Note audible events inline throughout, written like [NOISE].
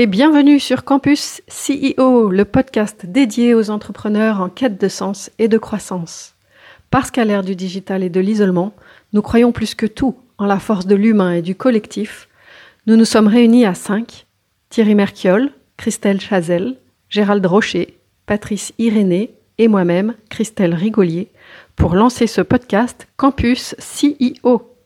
et bienvenue sur Campus CEO, le podcast dédié aux entrepreneurs en quête de sens et de croissance. Parce qu'à l'ère du digital et de l'isolement, nous croyons plus que tout en la force de l'humain et du collectif. Nous nous sommes réunis à cinq Thierry Merchiol, Christelle Chazel, Gérald Rocher, Patrice Irénée et moi-même, Christelle Rigolier, pour lancer ce podcast Campus CEO.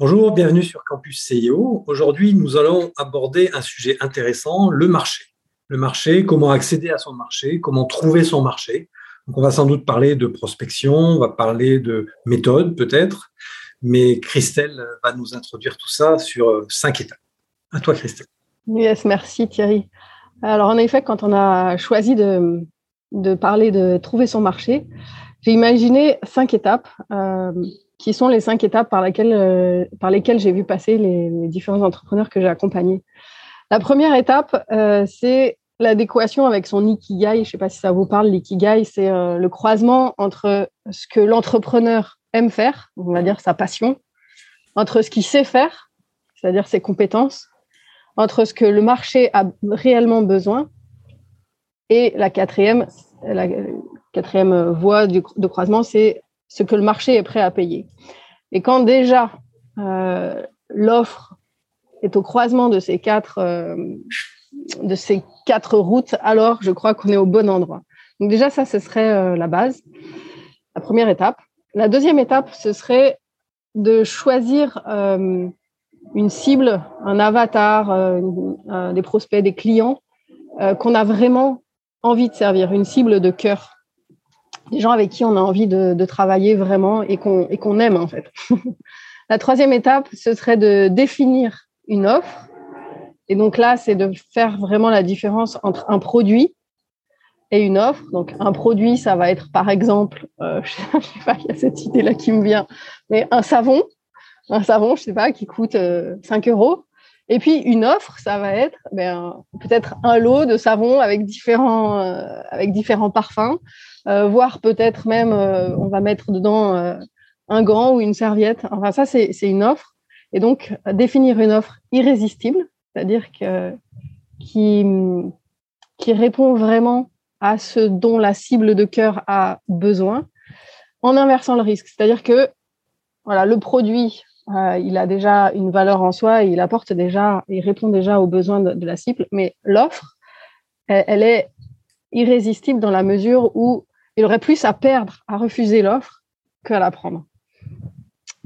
Bonjour, bienvenue sur Campus CIO. Aujourd'hui, nous allons aborder un sujet intéressant, le marché. Le marché, comment accéder à son marché, comment trouver son marché. Donc, on va sans doute parler de prospection, on va parler de méthode peut-être, mais Christelle va nous introduire tout ça sur euh, cinq étapes. À toi, Christelle. Yes, merci Thierry. Alors, en effet, quand on a choisi de, parler de trouver son marché, j'ai imaginé cinq étapes. Euh, qui sont les cinq étapes par, laquelle, euh, par lesquelles j'ai vu passer les, différents entrepreneurs que j'ai accompagnés. La première étape, euh, c'est l'adéquation avec son ikigai. Je ne sais pas si ça vous parle, l'ikigai, c'est euh, le croisement entre ce que l'entrepreneur aime faire, on va dire sa passion, entre ce qu'il sait faire, c'est-à-dire ses compétences, entre ce que le marché a réellement besoin, et la quatrième, la quatrième voie de croisement, c'est ce que le marché est prêt à payer. Et quand déjà euh, l'offre est au croisement de ces quatre euh, de ces quatre routes, alors je crois qu'on est au bon endroit. Donc déjà ça, ce serait euh, la base, la première étape. La deuxième étape, ce serait de choisir une cible, un avatar, des prospects, des clients qu'on a vraiment envie de servir, une cible de cœur des gens avec qui on a envie de, travailler vraiment et qu'on aime en fait. [LAUGHS] La troisième étape, ce serait de définir une offre. Et donc là, c'est de faire vraiment la différence entre un produit et une offre. Donc un produit, ça va être par exemple, euh, [LAUGHS] je sais pas, il y a cette idée-là qui me vient, mais un savon, un savon, je sais pas, qui coûte 5 euh, euros. Et puis une offre, ça va être ben, peut-être un lot de savon avec différents, euh, avec différents parfums, voire peut-être même euh, on va mettre dedans un gant ou une serviette. Enfin ça c'est une offre. Et donc définir une offre irrésistible, c'est-à-dire qui qui répond vraiment à ce dont la cible de cœur a besoin, en inversant le risque. C'est-à-dire que voilà le produit euh, il a déjà une valeur en soi, il apporte déjà, il répond déjà aux besoins de, la cible, mais l'offre, elle, est irrésistible dans la mesure où il aurait plus à perdre à refuser l'offre qu'à la prendre.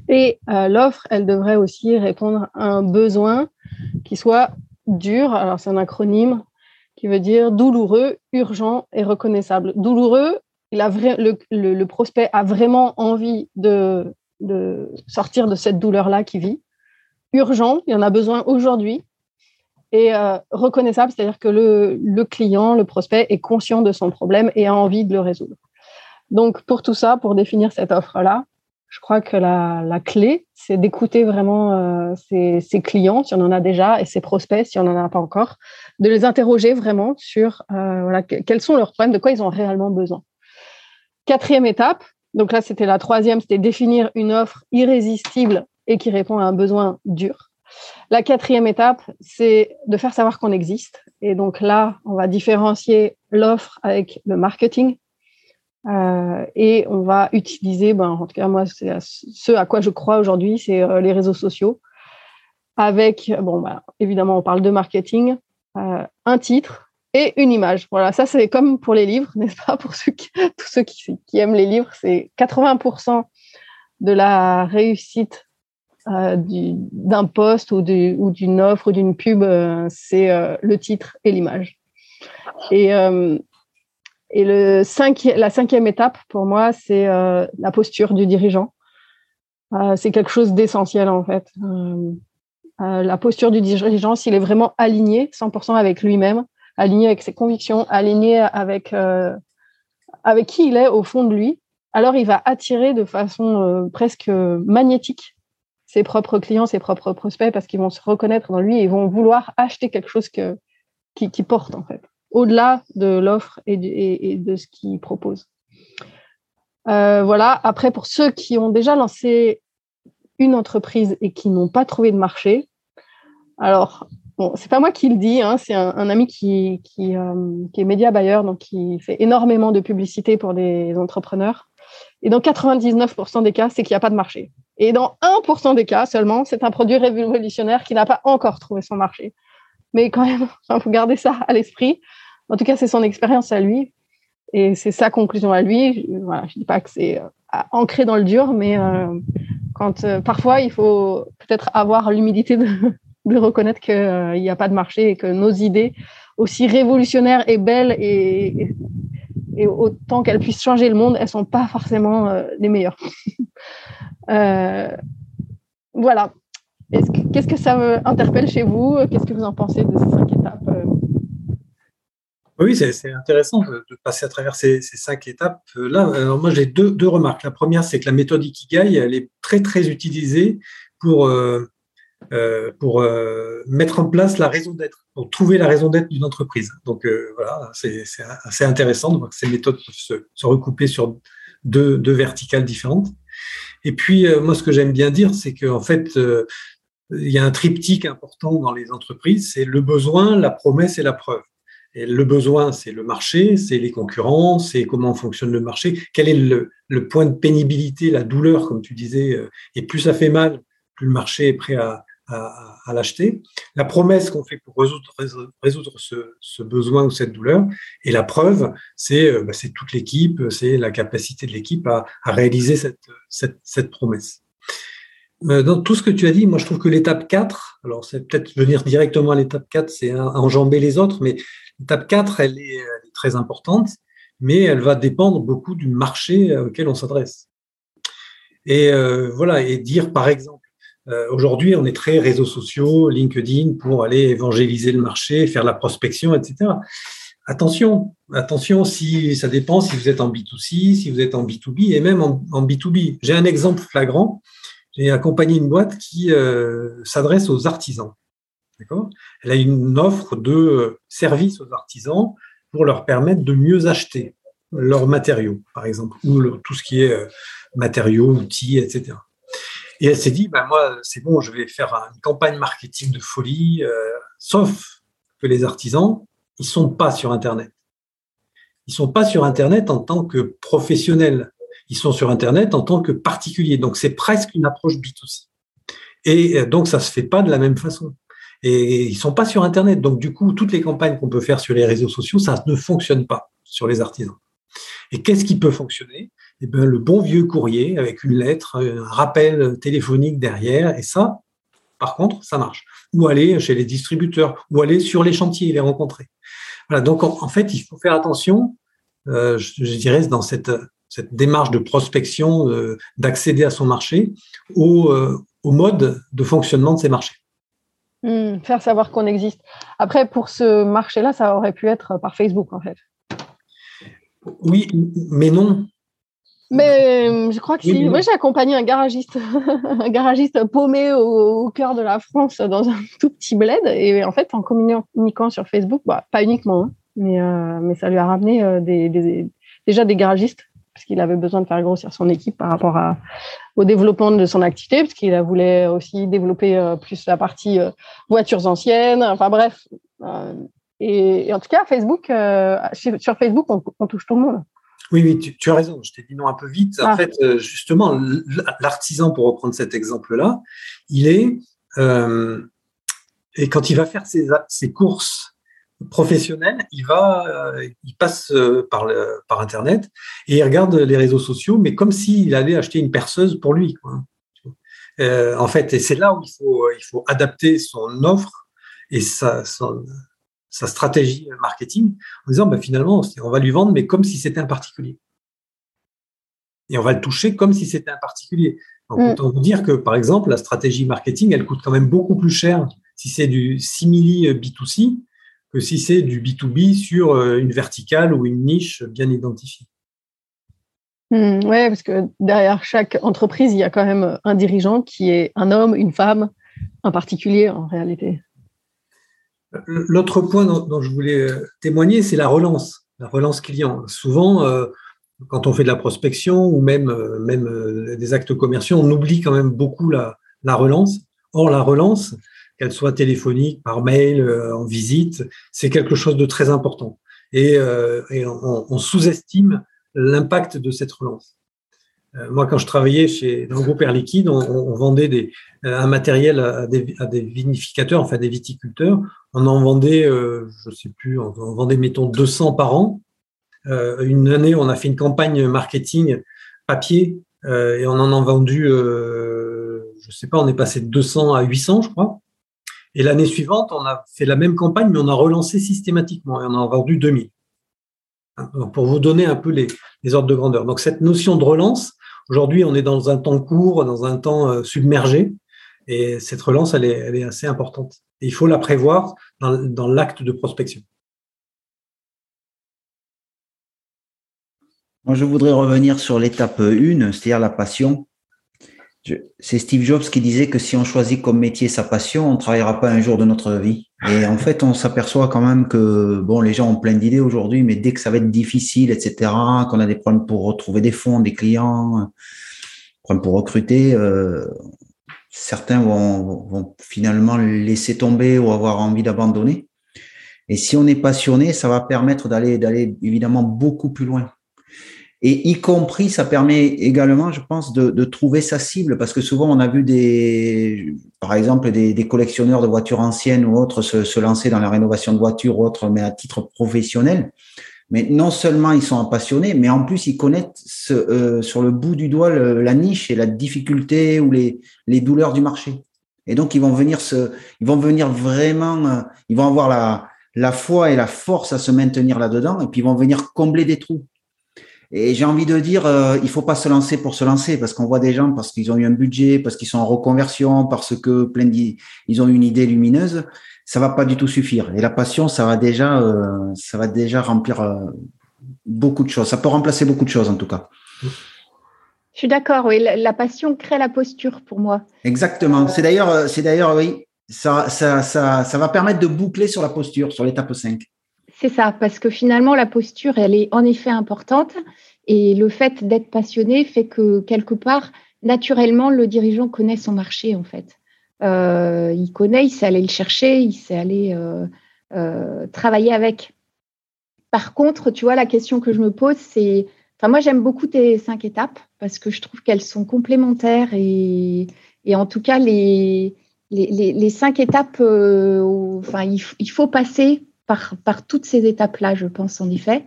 Et euh, l'offre, elle devrait aussi répondre à un besoin qui soit dur. Alors, c'est un acronyme qui veut dire douloureux, urgent et reconnaissable. Douloureux, il le, prospect a vraiment envie de, sortir de cette douleur-là qui vit. Urgent, il en a besoin aujourd'hui. Et euh, reconnaissable, c'est-à-dire que le, client, le prospect est conscient de son problème et a envie de le résoudre. Donc, pour tout ça, pour définir cette offre-là, je crois que la, clé, c'est d'écouter vraiment euh, ses, clients, si on en a déjà, et ses prospects, si on n'en a pas encore, de les interroger vraiment sur euh, quels sont leurs problèmes, de quoi ils ont réellement besoin. Quatrième étape, donc là, c'était la troisième, c'était définir une offre irrésistible et qui répond à un besoin dur. La quatrième étape, c'est de faire savoir qu'on existe. Et donc là, on va différencier l'offre avec le marketing. Euh, et on va utiliser, ben, en tout cas, moi, ce à quoi je crois aujourd'hui, c'est euh, les réseaux sociaux. Avec, bon, ben, évidemment, on parle de marketing, euh, un titre, et une image. Voilà, ça c'est comme pour les livres, [LAUGHS] n'est-ce pas? Pour [LAUGHS] tous ceux qui, aiment les livres, c'est 80% de la réussite d'un poste ou d'une offre ou d'une pub, c'est le titre et l'image. Et, et la cinquième étape pour moi, c'est la posture du dirigeant. c'est quelque chose d'essentiel en fait. la posture du dirigeant, s'il est vraiment aligné 100% avec lui-même, aligné avec ses convictions, aligné avec, euh, avec qui il est au fond de lui, alors il va attirer de façon euh, presque magnétique ses propres clients, ses propres prospects, parce qu'ils vont se reconnaître dans lui et vont vouloir acheter quelque chose qui, porte, en fait, au-delà de l'offre et, de ce qu'il propose. Euh, voilà, après, pour ceux qui ont déjà lancé une entreprise et qui n'ont pas trouvé de marché. Alors, bon, c'est pas moi qui le dis, hein, c'est un, ami qui, qui est média buyer, donc qui fait énormément de publicité pour des entrepreneurs. Et dans 99% des cas, c'est qu'il n'y a pas de marché. Et dans 1% des cas seulement, c'est un produit révolutionnaire qui n'a pas encore trouvé son marché. Mais quand même, [LAUGHS] il faut ça à l'esprit. En tout cas, c'est son expérience à lui. Et c'est sa conclusion à lui. Je ne dis pas que c'est euh, ancré dans le dur, mais euh, quand euh, parfois, il faut peut-être avoir l'humilité de, [LAUGHS] reconnaître qu'il n'y a pas de marché et que nos idées, aussi révolutionnaires et belles et, autant qu'elles puissent changer le monde, elles sont pas forcément les meilleures. [LAUGHS] voilà. Qu'est-ce que ça interpelle chez vous? Qu'est-ce que vous en pensez de ces cinq étapes? Oui, c'est intéressant de, passer à travers ces, cinq étapes. Là, moi, j'ai deux, remarques. La première, c'est que la méthode Ikigai, elle est très, très utilisée pour euh, euh, pour euh, mettre en place la raison d'être, pour trouver la raison d'être d'une entreprise. Donc euh, voilà, c'est assez intéressant de voir que ces méthodes peuvent se, recouper sur deux, deux, verticales différentes. Et puis moi, ce que j'aime bien dire, c'est qu'en fait, il y a un triptyque important dans les entreprises, c'est le besoin, la promesse et la preuve. Le besoin, c'est le marché, c'est les concurrents, c'est comment fonctionne le marché, quel est le, point de pénibilité, la douleur, comme tu disais, et plus ça fait mal, plus le marché est prêt à, l'acheter, la promesse qu'on fait pour résoudre, ce, besoin ou cette douleur, et la preuve, c'est euh, bah, toute l'équipe, c'est la capacité de l'équipe à, réaliser cette, promesse. Euh, dans tout ce que tu as dit, moi je trouve que l'étape 4, alors c'est peut-être venir directement à l'étape 4, c'est enjamber les autres, mais l'étape 4, elle est, très importante, mais elle va dépendre beaucoup du marché auquel on s'adresse. Et euh, voilà, et dire par exemple, euh, aujourd'hui, on est très réseaux sociaux, LinkedIn, pour aller évangéliser le marché, faire la prospection, etc. Attention, attention, si ça dépend si vous êtes en B2C, si vous êtes en B2B et même en, B2B. J'ai un exemple flagrant. J'ai accompagné une boîte qui euh, s'adresse aux artisans. Elle a une offre de services aux artisans pour leur permettre de mieux acheter leurs matériaux, par exemple, ou tout ce qui est euh, matériaux, outils, etc. Et elle s'est dit, ben moi, c'est bon, je vais faire une campagne marketing de folie, euh, sauf que les artisans, ils sont pas sur Internet. Ils sont pas sur Internet en tant que professionnels. Ils sont sur Internet en tant que particuliers. Donc, c'est presque une approche B2C. Et euh, donc, ça se fait pas de la même façon. Et ils sont pas sur Internet. Donc, du coup, toutes les campagnes qu'on peut faire sur les réseaux sociaux, ça ne fonctionne pas sur les artisans. Et qu'est-ce qui peut fonctionner? Eh ben, le bon vieux courrier avec une lettre, un rappel téléphonique derrière, et ça, par contre, ça marche. Ou aller chez les distributeurs, ou aller sur les chantiers et les rencontrer. Voilà, donc en, fait, il faut faire attention, euh, je, dirais, dans cette, cette démarche de prospection, euh, d'accéder à son marché, au, euh, au, mode de fonctionnement de ces marchés. Hmm, faire savoir qu'on existe. Après, pour ce marché-là, ça aurait pu être par Facebook, en fait. Oui, mais non. Mais euh, je crois que si. Moi, j'ai accompagné un garagiste, [LAUGHS] un garagiste paumé au, cœur de la France dans un tout petit bled. Et en fait, en communiquant sur Facebook, bah, pas uniquement, hein, mais, euh, mais ça lui a ramené des, déjà des garagistes, parce qu'il avait besoin de faire grossir son équipe par rapport à, au développement de son activité, parce qu'il voulait aussi développer plus la partie voitures anciennes. Enfin bref. Et, en tout cas, Facebook, sur Facebook, on touche tout le monde. Oui, oui, tu, as raison. Je t'ai dit non un peu vite. En ah. fait, euh, justement, l'artisan, pour reprendre cet exemple-là, il est euh, et quand il va faire ses, courses professionnelles, il va, euh, il passe par, par Internet et il regarde les réseaux sociaux, mais comme s'il allait acheter une perceuse pour lui. en fait, et c'est là où il faut, il faut adapter son offre et sa, son, sa stratégie marketing en disant bah, finalement, on va lui vendre, mais comme si c'était un particulier. Et on va le toucher comme si c'était un particulier. Donc, mm. autant vous dire que, par exemple, la stratégie marketing, elle coûte quand même beaucoup plus cher si c'est du simili B2C que si c'est du B2B sur euh, une verticale ou une niche bien identifiée. Mm, oui, parce que derrière chaque entreprise, il y a quand même un dirigeant qui est un homme, une femme, un particulier en réalité. L'autre point dont, je voulais euh, témoigner, c'est la relance, la relance client. Souvent, euh, quand on fait de la prospection ou même, euh, même euh, des actes commerciaux, on oublie quand même beaucoup la, la relance. Or, la relance, qu'elle soit téléphonique, par mail, euh, en visite, c'est quelque chose de très important. Et, et on, sous-estime l'impact de cette relance. moi, quand je travaillais chez, dans le groupe Air Liquide, on, vendait un matériel à des, vinificateurs, enfin des viticulteurs. On en vendait, je ne sais plus, on, vendait, mettons, 200 par an. Euh, une année, on a fait une campagne marketing papier euh, et on en a vendu, euh, je sais pas, on est passé de 200 à 800, je crois. Et l'année suivante, on a fait la même campagne, mais on a relancé systématiquement et on a vendu 2000. Donc, pour vous donner un peu les, ordres de grandeur. Donc cette notion de relance, aujourd'hui, on est dans un temps court, dans un temps submergé, et cette relance, elle est, assez importante. Il faut la prévoir dans, dans l'acte de prospection. Moi, je voudrais revenir sur l'étape 1, c'est-à-dire la passion. C'est Steve Jobs qui disait que si on choisit comme métier sa passion, on ne travaillera pas un jour de notre vie. Et en fait, on s'aperçoit quand même que bon, les gens ont plein d'idées aujourd'hui, mais dès que ça va être difficile, etc., qu'on a des problèmes pour retrouver des fonds, des clients, problèmes pour recruter, euh, certains vont, vont finalement laisser tomber ou avoir envie d'abandonner. Et si on est passionné, ça va permettre d'aller d'aller évidemment beaucoup plus loin. Et y compris, ça permet également, je pense, de, de, trouver sa cible, parce que souvent on a vu des, par exemple, des, des collectionneurs de voitures anciennes ou autres se, se, lancer dans la rénovation de voitures ou autres, mais à titre professionnel. Mais non seulement ils sont passionnés, mais en plus ils connaissent ce, euh, sur le bout du doigt la niche et la difficulté ou les, les douleurs du marché. Et donc ils vont venir se, ils vont venir vraiment, euh, ils vont avoir la, la foi et la force à se maintenir là-dedans, et puis ils vont venir combler des trous. Et j'ai envie de dire, euh, il faut pas se lancer pour se lancer, parce qu'on voit des gens parce qu'ils ont eu un budget, parce qu'ils sont en reconversion, parce que plein ils ont une idée lumineuse, ça va pas du tout suffire. Et la passion, ça va déjà, euh, ça va déjà remplir euh, beaucoup de choses. Ça peut remplacer beaucoup de choses en tout cas. Je suis d'accord. Oui, la, passion crée la posture pour moi. Exactement. C'est d'ailleurs, c'est d'ailleurs, oui, ça, ça, ça, ça va permettre de boucler sur la posture, sur l'étape 5. C'est ça, parce que finalement, la posture, elle est en effet importante. Et le fait d'être passionné fait que quelque part, naturellement, le dirigeant connaît son marché, en fait. Euh, il connaît, il sait aller le chercher, il sait aller euh, euh, travailler avec. Par contre, tu vois, la question que je me pose, c'est. Enfin, moi, j'aime beaucoup tes cinq étapes parce que je trouve qu'elles sont complémentaires et, et en tout cas, les, les, les, cinq étapes, enfin, il, il, faut passer par, toutes ces étapes-là, je pense, en effet.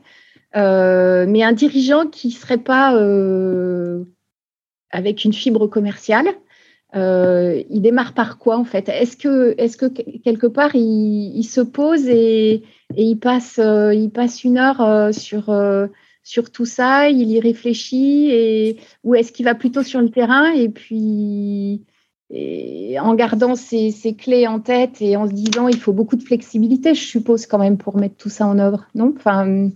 Euh, mais un dirigeant qui ne serait pas euh, avec une fibre commerciale, euh, il démarre par quoi en fait? Est-ce que, est que quelque part il, se pose et, il, passe, il passe une heure sur, sur tout ça, il y réfléchit et, ou est-ce qu'il va plutôt sur le terrain et puis et en gardant ces, clés en tête et en se disant il faut beaucoup de flexibilité, je suppose quand même pour mettre tout ça en œuvre, non? Enfin,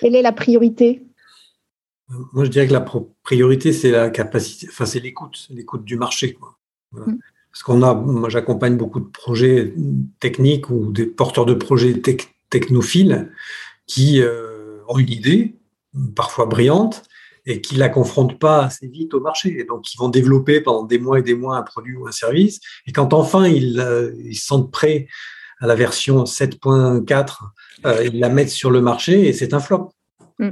quelle est la priorité? Moi, je dirais que la priorité c'est la capacité, enfin c'est l'écoute, l'écoute du marché, quoi. Mm. Parce qu'on a, moi j'accompagne beaucoup de projets techniques ou des porteurs de projets technophiles qui euh, ont une idée, parfois brillante, et qui la confrontent pas assez vite au marché. Et donc, ils vont développer pendant des mois et des mois un produit ou un service. Et quand enfin ils, euh, ils se sentent prêts à la version 7.4, euh, ils la mettent sur le marché et c'est un flop. Mm.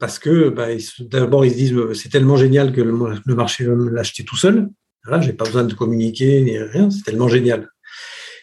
Parce que bah, d'abord, ils se disent euh, c'est tellement génial que le, marché va me l'acheter tout seul. Là, j'ai pas besoin de communiquer ni rien, c'est tellement génial.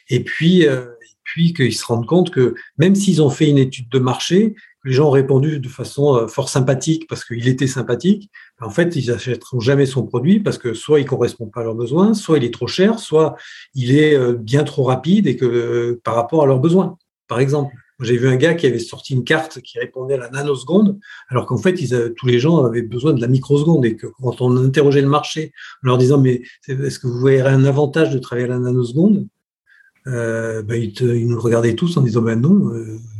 Et puis, euh, puis qu'ils se rendent compte que même s'ils ont fait une étude de marché, les gens ont répondu de façon euh, fort sympathique parce qu'il était sympathique. En fait, ils n'achèteront jamais son produit parce que soit il correspond pas à leurs besoins, soit il est trop cher, soit il est euh, bien trop rapide et que euh, par rapport à leurs besoins. Par exemple, j'ai vu un gars qui avait sorti une carte qui répondait à la nanoseconde, alors qu'en fait, tous les gens avaient besoin de la microseconde et que quand on interrogeait le marché en leur disant mais est-ce que vous voyez un avantage de travailler à la nanoseconde? Ben, ils, nous regardaient tous en disant ben non,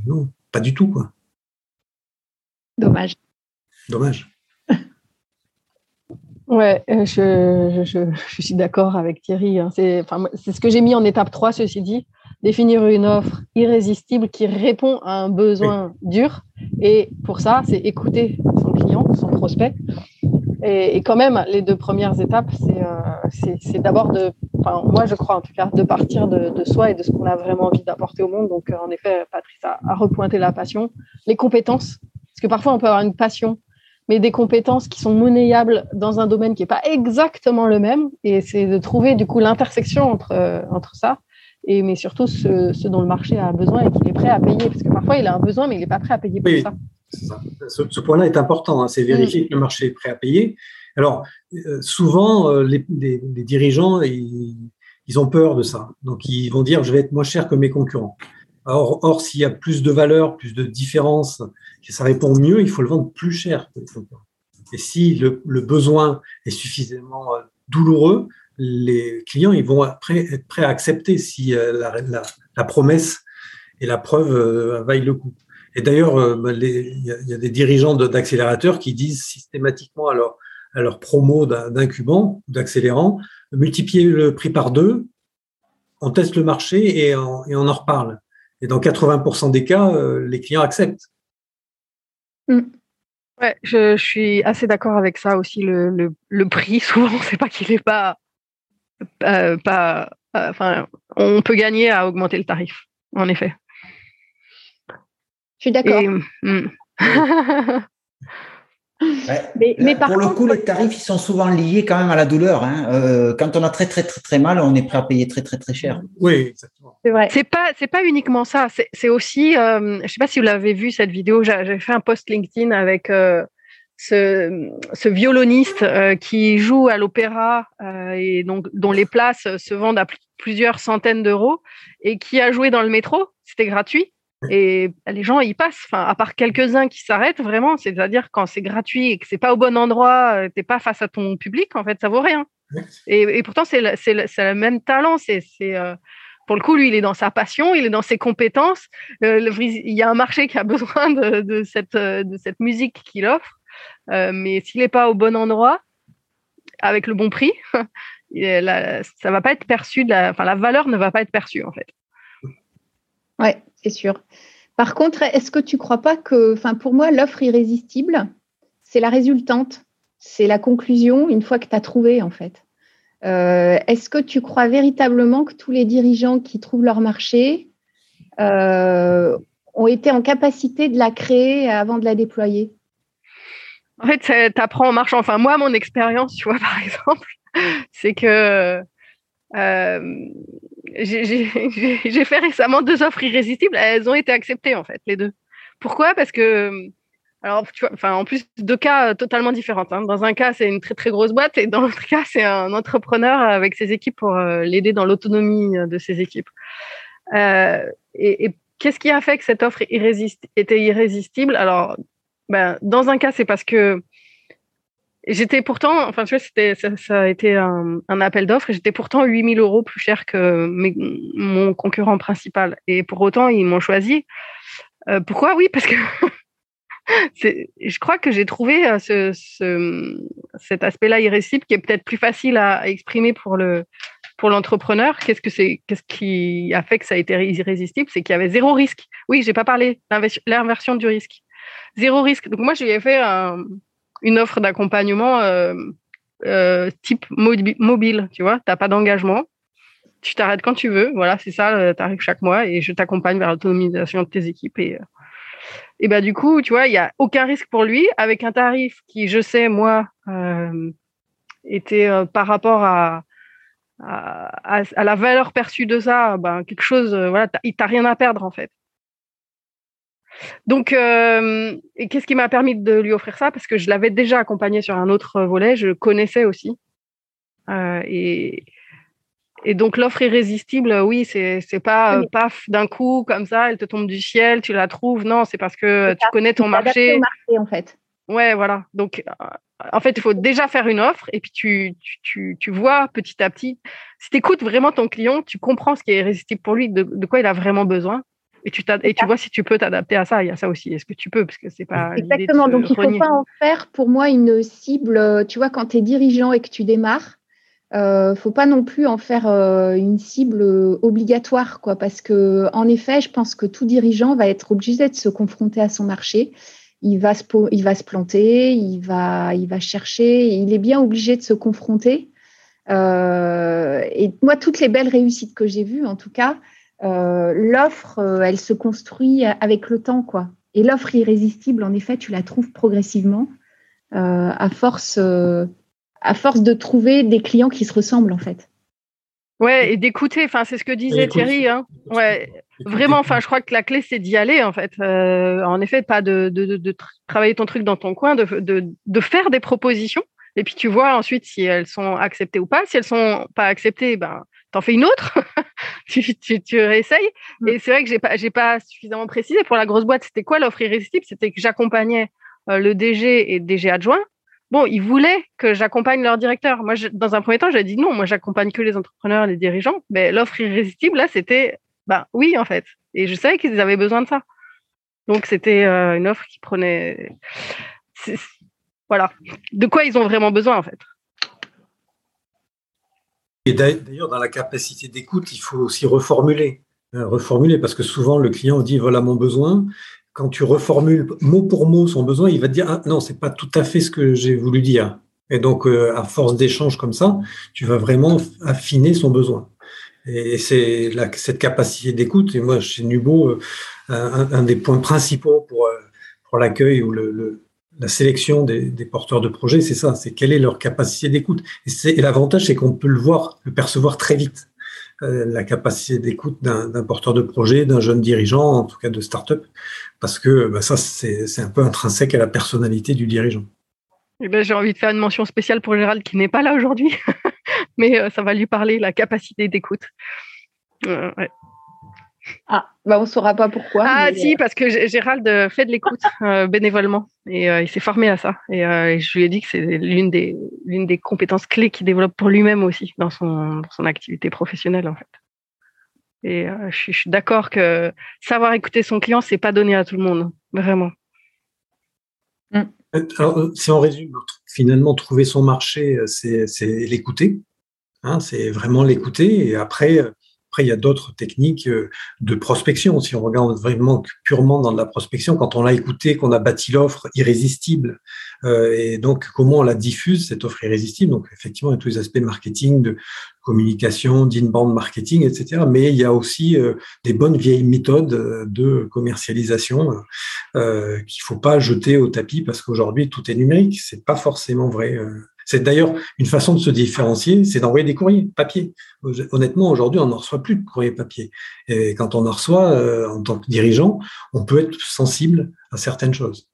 non, pas du tout. Dommage. Dommage. [LAUGHS] Ouais, euh, je, je, suis d'accord avec Thierry. Hein. C'est enfin, ce que j'ai mis en étape 3, ceci dit. Définir une offre irrésistible qui répond à un besoin dur Et pour ça, c'est écouter son client, son prospect. Et, quand même, les deux premières étapes, c'est d'abord de, enfin, moi je crois en tout cas, de partir de, soi et de ce qu'on a vraiment envie d'apporter au monde. Donc, en effet, Patrice a, a repointé la passion, les compétences, parce que parfois on peut avoir une passion mais des compétences qui sont monnayables dans un domaine qui n'est pas exactement le même. Et c'est de trouver du coup l'intersection entre, euh, entre ça, et, mais surtout ce, dont le marché a besoin et qu'il est prêt à payer. Parce que parfois, il a un besoin, mais il n'est pas prêt à payer pour ça. Ce, point-là est important, hein. c'est vérifier que le marché est prêt à payer. Alors, euh, souvent, euh, les, dirigeants, ils, ils, ont peur de ça. Donc, ils vont dire, je vais être moins cher que mes concurrents. Or, s'il y a plus de valeur, plus de différence, que ça répond mieux, il faut le vendre plus cher. Et si le, besoin est suffisamment euh, douloureux, les clients ils vont être prêts à accepter si euh, la, promesse et la preuve euh, vaillent le coup. Et d'ailleurs, bah, il y, a des dirigeants d'accélérateurs qui disent systématiquement à leur, à leur promo d'incubant, d'accélérant, multiplier le prix par deux, on teste le marché et on, et on en reparle. Et dans 80% des cas, euh, les clients acceptent. Mm. Ouais, je, suis assez d'accord avec ça aussi. Le, prix, [LAUGHS] souvent, c'est pas qu'il n'est pas, euh, pas, euh, enfin, on peut gagner à augmenter le tarif, en effet. Je suis d'accord. Mm. [LAUGHS] mais, pour le coup, les tarifs ils sont souvent liés quand même à la douleur. Hein. Euh, quand on a très très très très mal, on est prêt à payer très très très cher. Oui, exactement. C'est vrai. C'est pas c'est pas uniquement ça. C'est aussi, euh, je sais pas si vous l'avez vu cette vidéo. J'ai fait un post LinkedIn avec euh, ce, ce, violoniste qui joue à l'opéra et donc dont les places se vendent à plusieurs centaines d'euros et qui a joué dans le métro. C'était gratuit. Et les gens y passent, enfin, à part quelques-uns qui s'arrêtent vraiment, c'est-à-dire quand c'est gratuit et que c'est pas au bon endroit, euh, t'es pas face à ton public, en fait, ça vaut rien. Et, pourtant, c'est le, le, même talent. C'est, euh, pour le coup, lui, il est dans sa passion, il est dans ses compétences. Euh, il y a un marché qui a [LAUGHS] besoin de, cette, de cette musique qu'il offre, mais s'il n'est pas au bon endroit, avec le bon prix, [LAUGHS] ça va pas être perçu, la, enfin, la valeur ne va pas être perçue, en fait. Ouais, c'est sûr. Par contre, est-ce que tu ne crois pas que, enfin, pour moi, l'offre irrésistible, c'est la résultante, c'est la conclusion une fois que tu as trouvé, en fait. Euh, est-ce que tu crois véritablement que tous les dirigeants qui trouvent leur marché euh, ont été en capacité de la créer avant de la déployer? En fait, tu apprends en marchant. Enfin, moi, mon expérience, tu vois, [LAUGHS] par exemple, c'est que euh, [LAUGHS] j'ai fait récemment deux offres irrésistibles. Elles ont été acceptées, en fait, les deux. Pourquoi? Parce que, alors, tu vois, enfin, en plus, deux cas totalement différents. Hein. Dans un cas, c'est une très, très grosse boîte et dans l'autre cas, c'est un entrepreneur avec ses équipes pour euh, l'aider dans l'autonomie de ses équipes. Euh, et, qu'est-ce qui a fait que cette offre était irrésistible? Alors, ben, dans un cas, c'est parce que J'étais pourtant, enfin, tu vois, ça, a été un, appel d'offres j'étais pourtant 8000 euros plus cher que mon concurrent principal. Et pour autant, ils m'ont choisi. Euh, pourquoi? Oui, parce que [LAUGHS] je crois que j'ai trouvé euh, ce, cet aspect-là irrésistible qui est peut-être plus facile à, exprimer pour le pour l'entrepreneur. Qu'est-ce que c'est Qu'est-ce qui a fait que ça a été irrésistible? C'est qu'il y avait zéro risque. Oui, j'ai pas parlé l'inversion du risque. Zéro risque. Donc moi, j'ai fait un une offre d'accompagnement euh, euh, type mobile, tu vois, tu n'as pas d'engagement, tu t'arrêtes quand tu veux, voilà, c'est ça, euh, tu arrives chaque mois et je t'accompagne vers l'autonomisation de tes équipes. Et, et bah, du coup, tu vois, il n'y a aucun risque pour lui avec un tarif qui, je sais, moi, était par rapport à, la valeur perçue de ça, ben, quelque chose, voilà, il t'a rien à perdre en fait. Donc, euh, qu'est-ce qui m'a permis de lui offrir ça? Parce que je l'avais déjà accompagné sur un autre volet, je connaissais aussi. Euh, et, et donc, l'offre irrésistible, oui, c'est c'est pas euh, paf d'un coup comme ça, elle te tombe du ciel, tu la trouves. Non, c'est parce que tu connais ton marché. marché. en fait. Ouais, voilà. Donc, en fait, il faut déjà faire une offre et puis tu, tu, tu, vois petit à petit. Si tu écoutes vraiment ton client, tu comprends ce qui est irrésistible pour lui, de, de quoi il a vraiment besoin. Et tu, et tu vois si tu peux t'adapter à ça. Il y a ça aussi. Est-ce que tu peux? Parce que c'est pas. Exactement. Donc, il ne faut pas en faire, pour moi, une cible. Euh, tu vois, quand tu es dirigeant et que tu démarres, euh, faut pas non plus en faire euh, une cible obligatoire, quoi, parce que en effet, je pense que tout dirigeant va être obligé de se confronter à son marché. Il va se, il va se planter, il va, il va chercher, il est bien obligé de se confronter. Et moi, toutes les belles réussites que j'ai vues, en tout cas, l'offre, euh, elle se construit avec le temps, quoi. Et l'offre irrésistible, en effet, tu la trouves progressivement à force à force de trouver des clients qui se ressemblent en fait. Ouais, et d'écouter. Enfin, c'est ce que disait Thierry. Hein. Ouais, vraiment. Enfin, je crois que la clé c'est d'y aller en fait. Euh, en effet, pas de, de, de, travailler ton truc dans ton coin, de, de, faire des propositions. Et puis tu vois ensuite si elles sont acceptées ou pas. Si elles sont pas acceptées, ben t'en fais une autre? [LAUGHS] tu, tu, tu, réessayes? Mm. Et c'est vrai que j'ai pas j'ai pas suffisamment précisé pour la grosse boîte. C'était quoi l'offre irrésistible? C'était que j'accompagnais euh, le DG et DG adjoint bon, ils voulaient que j'accompagne leur directeur. Moi, dans un premier temps, j'ai dit non, moi, j'accompagne que les entrepreneurs, les dirigeants. Mais l'offre irrésistible, là, c'était, bah oui, en fait. Et je savais qu'ils avaient besoin de ça. Donc, c'était euh, une offre qui prenait, voilà, de quoi ils ont vraiment besoin, en fait? Et d'ailleurs, dans la capacité d'écoute, il faut aussi reformuler. Euh, reformuler, parce que souvent, le client dit voilà mon besoin, quand tu reformules mot pour mot son besoin, il va te dire ah, non, c'est pas tout à fait ce que j'ai voulu dire. Et donc, euh, à force d'échanges comme ça, tu vas vraiment affiner son besoin. Et c'est cette capacité d'écoute. Et moi, chez Nubo, euh, un, des points principaux pour, pour l'accueil ou le, la sélection des, porteurs de projets, c'est ça, c'est quelle est leur capacité d'écoute. Et, l'avantage, c'est qu'on peut le voir, le percevoir très vite. la capacité d'écoute d'un porteur de projet, d'un jeune dirigeant, en tout cas de start-up, parce que bah, ça, c'est un peu intrinsèque à la personnalité du dirigeant. Eh ben, J'ai envie de faire une mention spéciale pour Gérald qui n'est pas là aujourd'hui, [LAUGHS] mais euh, ça va lui parler, la capacité d'écoute. Euh, ah, bah on ne saura pas pourquoi. Ah, si, parce que Gérald euh, fait de l'écoute bénévolement et il s'est formé à ça. Et je lui ai dit que c'est l'une des, des compétences clés qu'il développe pour lui-même aussi dans son, dans son activité professionnelle, en fait. Et euh, je, suis d'accord que savoir écouter son client, c'est pas donné à tout le monde, vraiment. Mm. Alors, si on résume, finalement, trouver son marché, euh, c'est l'écouter. Hein, c'est vraiment l'écouter. Et après, euh, après, il y a d'autres techniques de prospection. Si on regarde vraiment purement dans de la prospection, quand on l'a écouté, qu'on a bâti l'offre irrésistible, et donc comment on la diffuse, cette offre irrésistible. Donc, effectivement, il y a tous les aspects marketing, de communication, d'inbound marketing, etc. Mais il y a aussi euh, des bonnes vieilles méthodes euh, de commercialisation euh, qu'il faut pas jeter au tapis parce qu'aujourd'hui tout est numérique. C'est pas forcément vrai. C'est d'ailleurs une façon de se différencier, c'est d'envoyer des courriers papier. Honnêtement, aujourd'hui, on n'en reçoit plus de courriers papier. Et quand on en reçoit, en tant que dirigeant, on peut être sensible à certaines choses.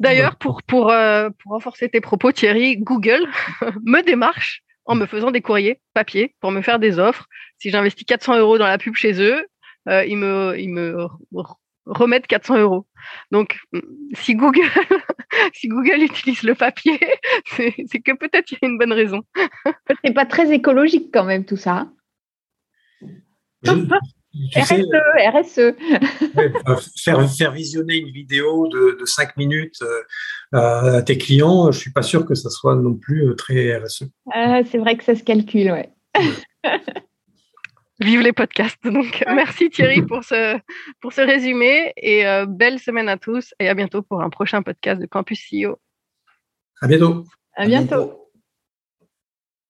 D'ailleurs, pour, pour, pour renforcer tes propos, Thierry, Google [LAUGHS] me démarche en me faisant des courriers papier pour me faire des offres. Si j'investis 400 euros dans la pub chez eux, euh, ils, me, ils me remettent 400 euros. Donc, si Google, [LAUGHS] si Google utilise le papier, [LAUGHS] c'est que peut-être il y a une bonne raison. c'est pas très écologique quand même tout ça. RSE, RSE. faire, faire visionner une vidéo de, de 5 minutes euh, à tes clients, je suis pas sûr que ça soit non plus euh, très RSE. Euh, c'est vrai que ça se calcule, ouais. [LAUGHS] Vive les podcasts. Donc, merci Thierry pour ce, pour ce résumé et belle semaine à tous et à bientôt pour un prochain podcast de Campus CEO. À bientôt. À bientôt.